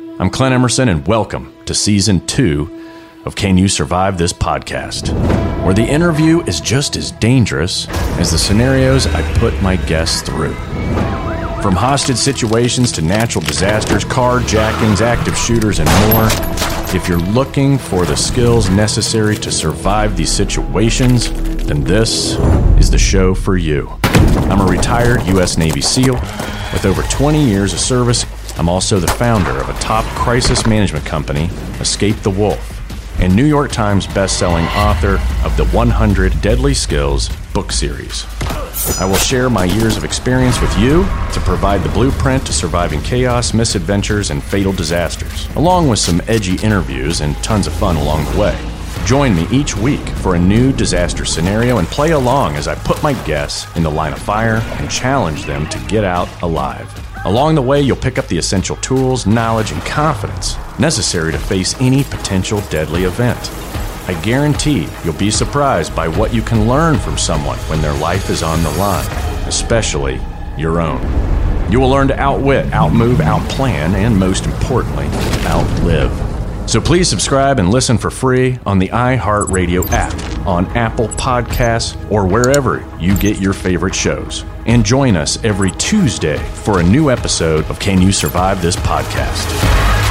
I'm Clint Emerson, and welcome to season two of Can You Survive This Podcast, where the interview is just as dangerous as the scenarios I put my guests through. From hostage situations to natural disasters, carjackings, active shooters, and more, if you're looking for the skills necessary to survive these situations, then this is the show for you. I'm a retired U.S. Navy SEAL with over 20 years of service. I'm also the founder of a top crisis management company, Escape the Wolf, and New York Times bestselling author of the 100 Deadly Skills book series. I will share my years of experience with you to provide the blueprint to surviving chaos, misadventures, and fatal disasters, along with some edgy interviews and tons of fun along the way. Join me each week for a new disaster scenario and play along as I put my guests in the line of fire and challenge them to get out alive. Along the way, you'll pick up the essential tools, knowledge, and confidence necessary to face any potential deadly event. I guarantee you'll be surprised by what you can learn from someone when their life is on the line, especially your own. You will learn to outwit, outmove, outplan, and most importantly, outlive. So please subscribe and listen for free on the iHeartRadio app, on Apple Podcasts, or wherever you get your favorite shows. And join us every Tuesday for a new episode of Can You Survive This Podcast?